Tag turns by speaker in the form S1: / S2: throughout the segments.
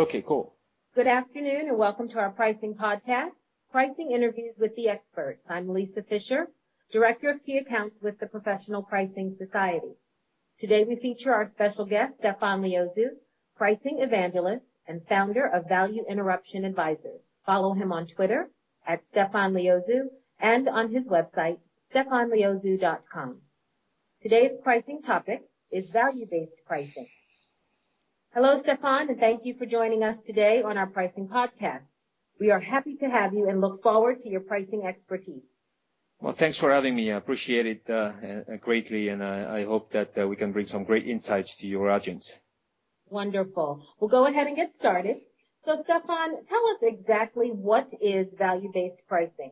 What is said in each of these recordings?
S1: Okay, cool.
S2: Good afternoon, and welcome to our pricing podcast, Pricing Interviews with the Experts. I'm Lisa Fisher, Director of Key Accounts with the Professional Pricing Society. Today, we feature our special guest, Stephan Liozu, pricing evangelist and founder of Value Innoruption Advisors. Follow him on Twitter at Stephan Liozu and on his website, stephanliozu.com. Today's pricing topic is value-based pricing. Hello, Stephan, and thank you for joining us today on our pricing podcast. We are happy to have you and look forward to your pricing expertise.
S1: Well, thanks for having me. I appreciate it uh, greatly, and uh, I hope that uh, we can bring some great insights to your audience.
S2: Wonderful. We'll go ahead and get started. So, Stephan, tell us exactly what is value-based pricing?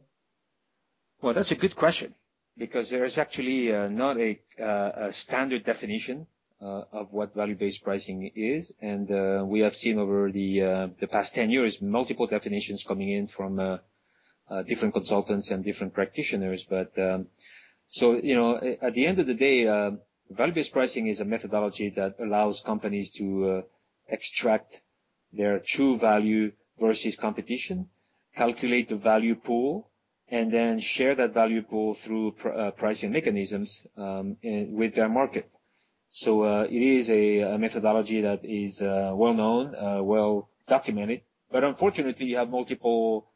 S1: Well, that's a good question because there is actually not a standard definition Uh, of what value-based pricing is. And uh we have seen over the uh, past 10 years, multiple definitions coming in from uh, different consultants and different practitioners. But um so you know, at the end of the day, value-based pricing is a methodology that allows companies to extract their true value versus competition, calculate the value pool, and then share that value pool through pricing mechanisms um, with their market. So uh, it is a methodology that is uh, well known, uh, well documented, but unfortunately, you have multiple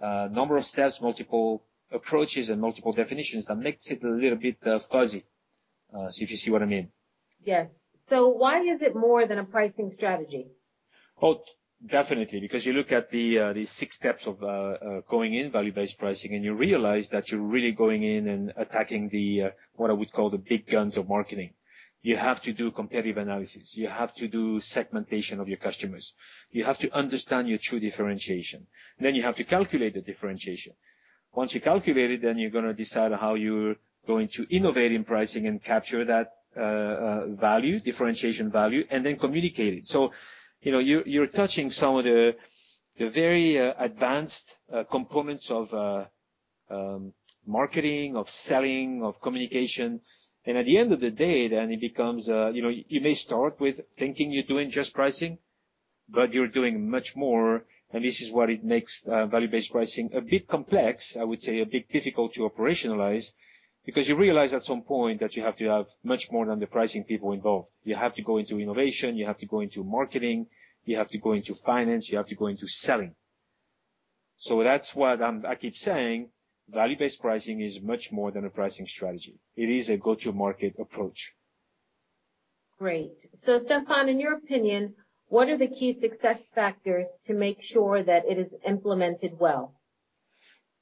S1: number of steps, multiple approaches, and multiple definitions that makes it a little bit fuzzy. So if you see what I mean.
S2: Yes. So why is it more than a pricing strategy?
S1: Oh, definitely. Because you look at the six steps of going in value-based pricing, and you realize that you're really going in and attacking the what I would call the big guns of marketing. You have to do competitive analysis. You have to do segmentation of your customers. You have to understand your true differentiation. Then you have to calculate the differentiation. Once you calculate it, then you're gonna decide how you're going to innovate in pricing and capture that uh, uh, value, differentiation value, and then communicate it. So you know, you're touching some of the very uh, advanced components of um, marketing, of selling, of communication. And at the end of the day, then it becomes, uh, you know, you may start with thinking you're doing just pricing, but you're doing much more, and this is what it makes uh, value-based pricing a bit complex, I would say a bit difficult to operationalize, because you realize at some point that you have to have much more than the pricing people involved. You have to go into innovation, you have to go into marketing, you have to go into finance, you have to go into selling. So that's what I keep saying, value-based pricing is much more than a pricing strategy. It is a go-to-market approach.
S2: Great. So Stephan, in your opinion, what are the key success factors to make sure that it is implemented well?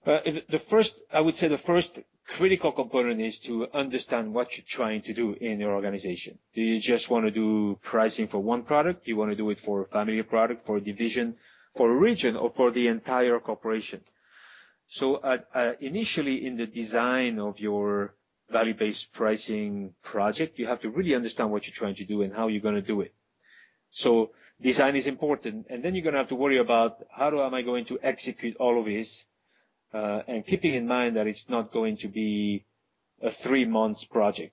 S1: Uh, the first, I would say the first critical component is to understand what you're trying to do in your organization. Do you just wanna do pricing for one product? Do you wanna do it for a family of product, for a division, for a region, or for the entire corporation? So uh, uh, initially in the design of your value-based pricing project, you have to really understand what you're trying to do and how you're gonna do it. So design is important, and then you're gonna have to worry about how am I going to execute all of this, uh, and keeping in mind that it's not going to be a three months project.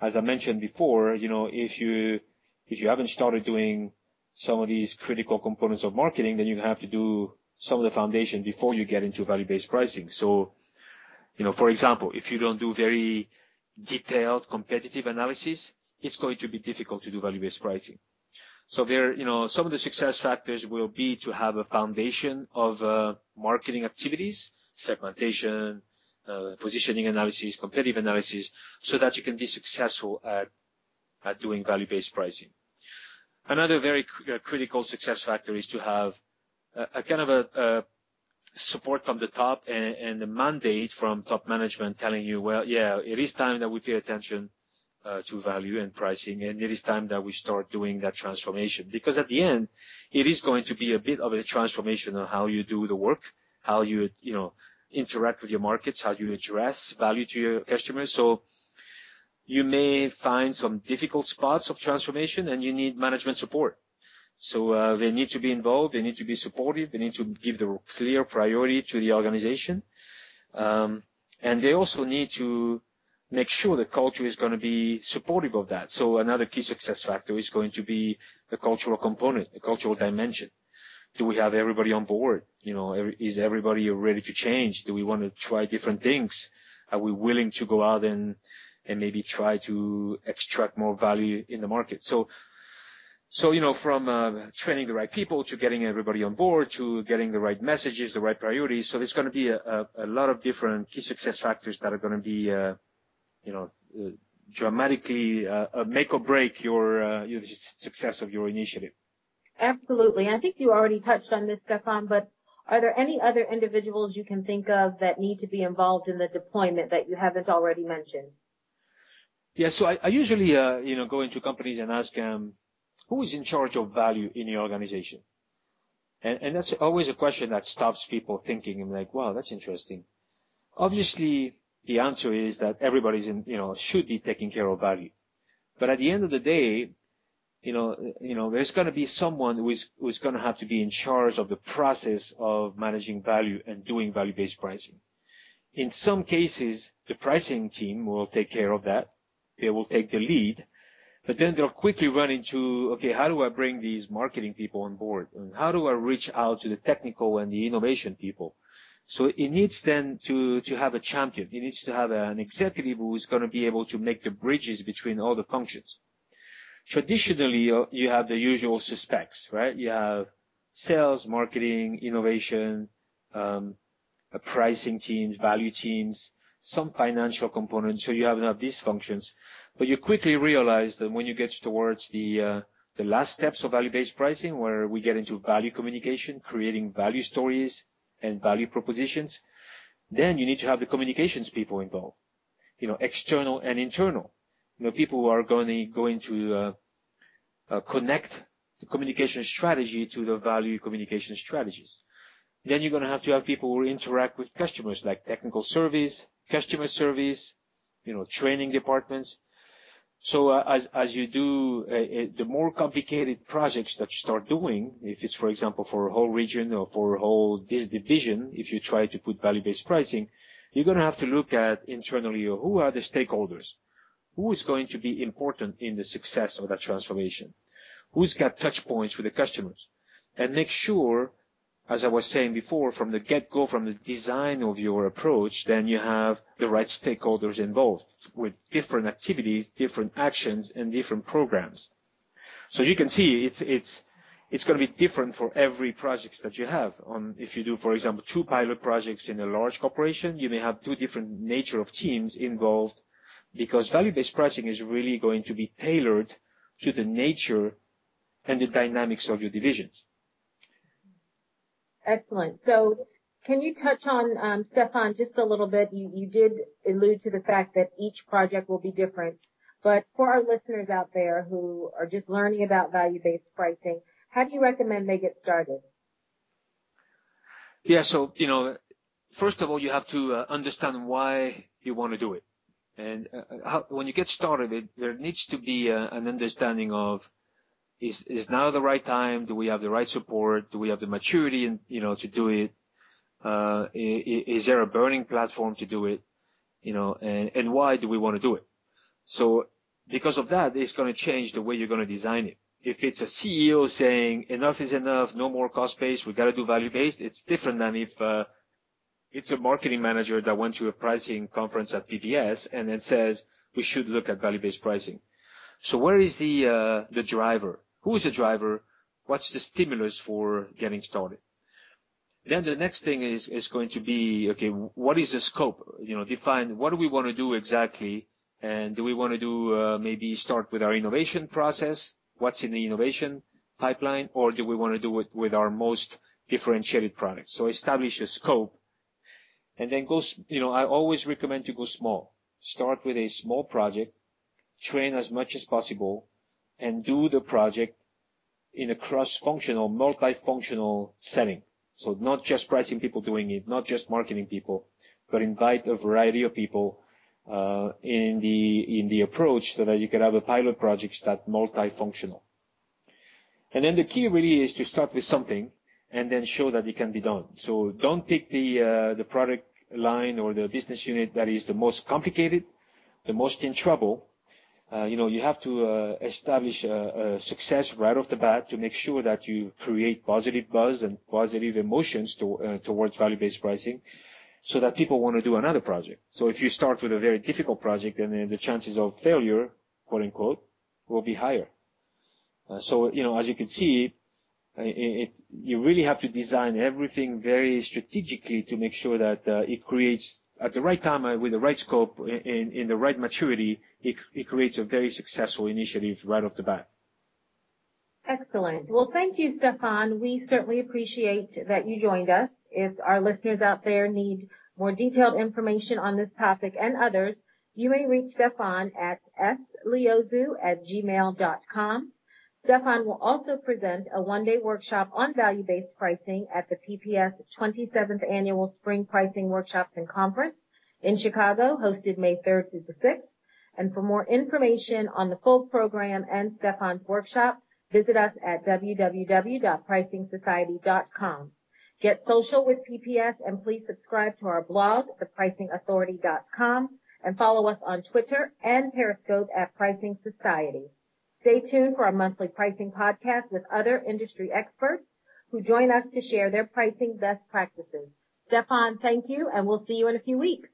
S1: As I mentioned before, you know, if you if you haven't started doing some of these critical components of marketing, then you have to do some of the foundation before you get into value-based pricing. So, you know, for example, if you don't do very detailed competitive analysis, it's going to be difficult to do value-based pricing. So there, you know, some of the success factors will be to have a foundation of uh, marketing activities, segmentation, uh, positioning analysis, competitive analysis, so that you can be successful at doing value-based pricing. Another very critical success factor is to have a kind of a support from the top and a mandate from top management telling you, "Well, yeah, it is time that we pay attention uh, to value and pricing, and it is time that we start doing that transformation." Because at the end, it is going to be a bit of a transformation of how you do the work, how you know, interact with your markets, how you address value to your customers. So you may find some difficult spots of transformation, and you need management support. So they need to be involved, they need to be supportive, they need to give the clear priority to the organization. Um, and they also need to make sure the culture is gonna be supportive of that. So another key success factor is going to be the cultural component, the cultural dimension. Do we have everybody on board? You know, is everybody ready to change? Do we wanna try different things? Are we willing to go out and and maybe try to extract more value in the market? So, you know, from uh, training the right people to getting everybody on board to getting the right messages, the right priorities. So there's gonna be a lot of different key success factors that are gonna be, uh, you know, uh, dramatically make or break your success of your initiative.
S2: Absolutely. I think you already touched on this, Stephan, but are there any other individuals you can think of that need to be involved in the deployment that you haven't already mentioned?
S1: Yeah. So I usually, you know, go into companies and ask them, "Who is in charge of value in your organization?" And, and that's always a question that stops people thinking and like, "Wow, that's interesting." Obviously, the answer is that everybody's in, you know, should be taking care of value. But at the end of the day, you know, you know, there's gonna be someone who's gonna have to be in charge of the process of managing value and doing value-based pricing. In some cases, the pricing team will take care of that. They will take the lead, but then they'll quickly run into, "Okay, how do I bring these marketing people on board? And how do I reach out to the technical and the innovation people?" So it needs then to to have a champion. It needs to have an executive who is gonna be able to make the bridges between all the functions. Traditionally, uh, you have the usual suspects, right? You have sales, marketing, innovation, um, pricing teams, value teams, some financial components. So you have these functions. But you quickly realize that when you get towards the uh, the last steps of value-based pricing, where we get into value communication, creating value stories and value propositions, then you need to have the communications people involved, you know, external and internal. You know, people who are going to uh, uh, connect the communication strategy to the value communication strategies. Then you're gonna have to have people who interact with customers, like technical service, customer service, you know, training departments. So uh, as as you do uh, uh, the more complicated projects that you start doing, if it's, for example, for a whole region or for a whole division, if you try to put value-based pricing, you're gonna have to look at internally who are the stakeholders, who is going to be important in the success of that transformation, who's got touch points with the customers. And make sure, as I was saying before, from the get-go, from the design of your approach, then you have the right stakeholders involved with different activities, different actions, and different programs. So you can see it's gonna be different for every projects that you have. If you do, for example, two pilot projects in a large corporation, you may have two different nature of teams involved because value-based pricing is really going to be tailored to the nature and the dynamics of your divisions.
S2: Excellent. So can you touch on, um, Stephan, just a little bit, you did allude to the fact that each project will be different. But for our listeners out there who are just learning about value-based pricing, how do you recommend they get started?
S1: Yeah. So you know, first of all, you have to uh, understand why you wanna do it. And uh, uh, when you get started, there needs to be an understanding of, is now the right time? Do we have the right support? Do we have the maturity to do it? Uh, is there a burning platform to do it? And why do we wanna do it? So because of that, it's gonna change the way you're gonna design it. If it's a CEO saying, "Enough is enough, no more cost-based, we gotta do value-based," it's different than if uh, it's a marketing manager that went to a pricing conference at PPS and then says, "We should look at value-based pricing." So where is the uh, driver? Who is the driver? What's the stimulus for getting started? Then the next thing is going to be, okay, what is the scope? You know, define what do we wanna do exactly, and do we wanna do, uh, maybe start with our innovation process? What's in the innovation pipeline? Or do we wanna do it with our most differentiated products? So establish a scope and then go. You know, I always recommend to go small. Start with a small project, train as much as possible, and do the project in a cross-functional, multifunctional setting. So not just pricing people doing it, not just marketing people, but invite a variety of people uh in the in the approach so that you can have a pilot project that multifunctional. And then the key really is to start with something and then show that it can be done. So don't pick the uh the product line or the business unit that is the most complicated, the most in trouble, you know, you have to uh, establish a, success right off the bat to make sure that you create positive buzz and positive emotions to, uh, towards value-based pricing so that people want to do another project. So if you start with a very difficult project, then the chances of failure, quote unquote, will be higher. Uh, so, you know, as you can see, uh, it, it, you really have to design everything very strategically to make sure that uh, it creates at the right time uh, with the right scope in, in the right maturity, it, it creates a very successful initiative right off the bat.
S2: Excellent. Well, thank you, Stephan. We certainly appreciate that you joined us. If our listeners out there need more detailed information on this topic and others, you may reach Stephan at sliozu at gmail.com. Stephan will also present a one-day workshop on value-based pricing at the PPS 27th Annual Spring Pricing Workshops and Conference in Chicago, hosted May 3rd through the 6th. And for more information on the full program and Stephan's workshop, visit us at www.pricingsociety.com. Get social with PPS and please subscribe to our blog, thepricingauthority.com, and follow us on Twitter and Periscope at Pricing Society. Stay tuned for our monthly pricing podcast with other industry experts who join us to share their pricing best practices. Stephan, thank you, and we'll see you in a few weeks.